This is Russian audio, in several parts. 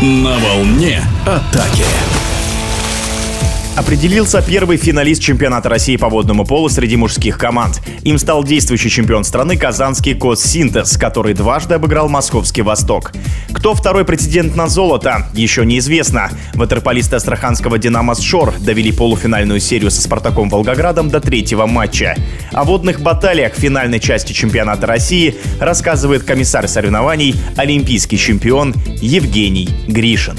На волне атаки. Определился первый финалист чемпионата России по водному полу среди мужских команд. Им стал действующий чемпион страны казанский Коссинтез, который дважды обыграл московский Восток. Кто второй претендент на золото, еще неизвестно. Ватерполисты астраханского «Динамо Шор» довели полуфинальную серию со «Спартаком» Волгоградом до третьего матча. О водных баталиях финальной части чемпионата России рассказывает комиссар соревнований, олимпийский чемпион Евгений Гришин.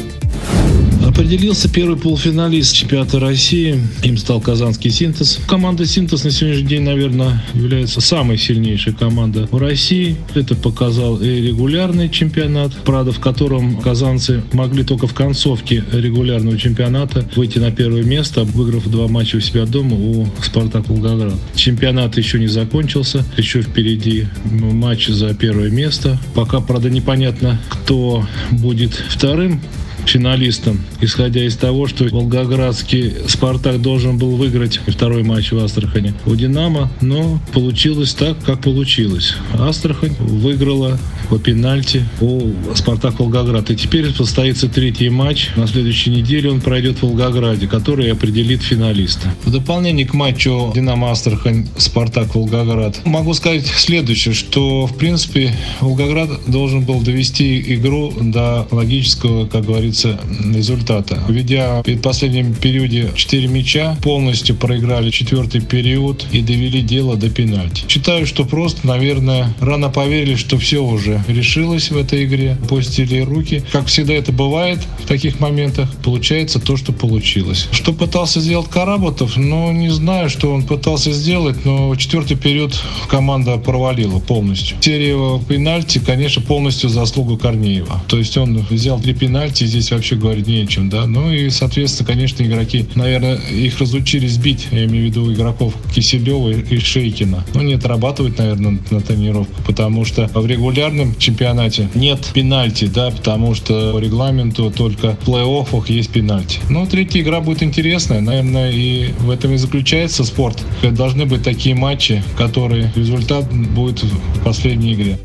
Определился первый полуфиналист чемпионата России. Им стал Казанский «Синтез». Команда «Синтез» на сегодняшний день, наверное, является самой сильнейшей командой в России. Это показал и регулярный чемпионат, правда, в котором казанцы могли только в концовке регулярного чемпионата выйти на первое место, выиграв два матча у себя дома у «Спартак Волгоград». Чемпионат еще не закончился, еще впереди матч за первое место. Пока, правда, непонятно, кто будет вторым финалистом, исходя из того, что Волгоградский «Спартак» должен был выиграть второй матч в Астрахане у «Динамо», но получилось так, как получилось. Астрахань выиграла по пенальти у «Спартак» Волгоград. И теперь состоится третий матч. На следующей неделе он пройдет в Волгограде, который определит финалиста. В дополнение к матчу «Динамо Астрахань» «Спартак» Волгоград могу сказать следующее, что в принципе Волгоград должен был довести игру до логического, как говорится, результата. Ведя в последнем периоде 4 мяча, полностью проиграли четвертый период и довели дело до пенальти. Считаю, что просто, наверное, рано поверили, что все уже решилось в этой игре, пустили руки. Как всегда это бывает в таких моментах, получается то, что получилось. Что пытался сделать Карабатов, ну, не знаю, что он пытался сделать, но четвертый период команда провалила полностью. Серия пенальти, конечно, полностью заслуга Корнеева. То есть он взял три пенальти, здесь вообще говорить не о чем, да. Ну и, соответственно, конечно, игроки, наверное, их разучились бить, я имею в виду игроков Киселева и Шейкина. Ну, не отрабатывать, наверное, на тренировку, потому что в регулярном чемпионате нет пенальти, да, потому что по регламенту только в плей-оффах есть пенальти. Но третья игра будет интересная, наверное, и в этом и заключается спорт. Должны быть такие матчи, которые результат будет в последней игре.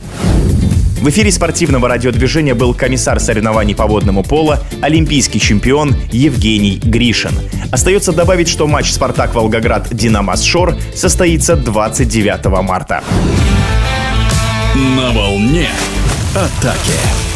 В эфире спортивного радиодвижения был комиссар соревнований по водному пола, олимпийский чемпион Евгений Гришин. Остается добавить, что матч «Спартак-Волгоград» «Динамас Шор» состоится 29 марта. На волне атаки.